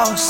house.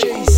Thank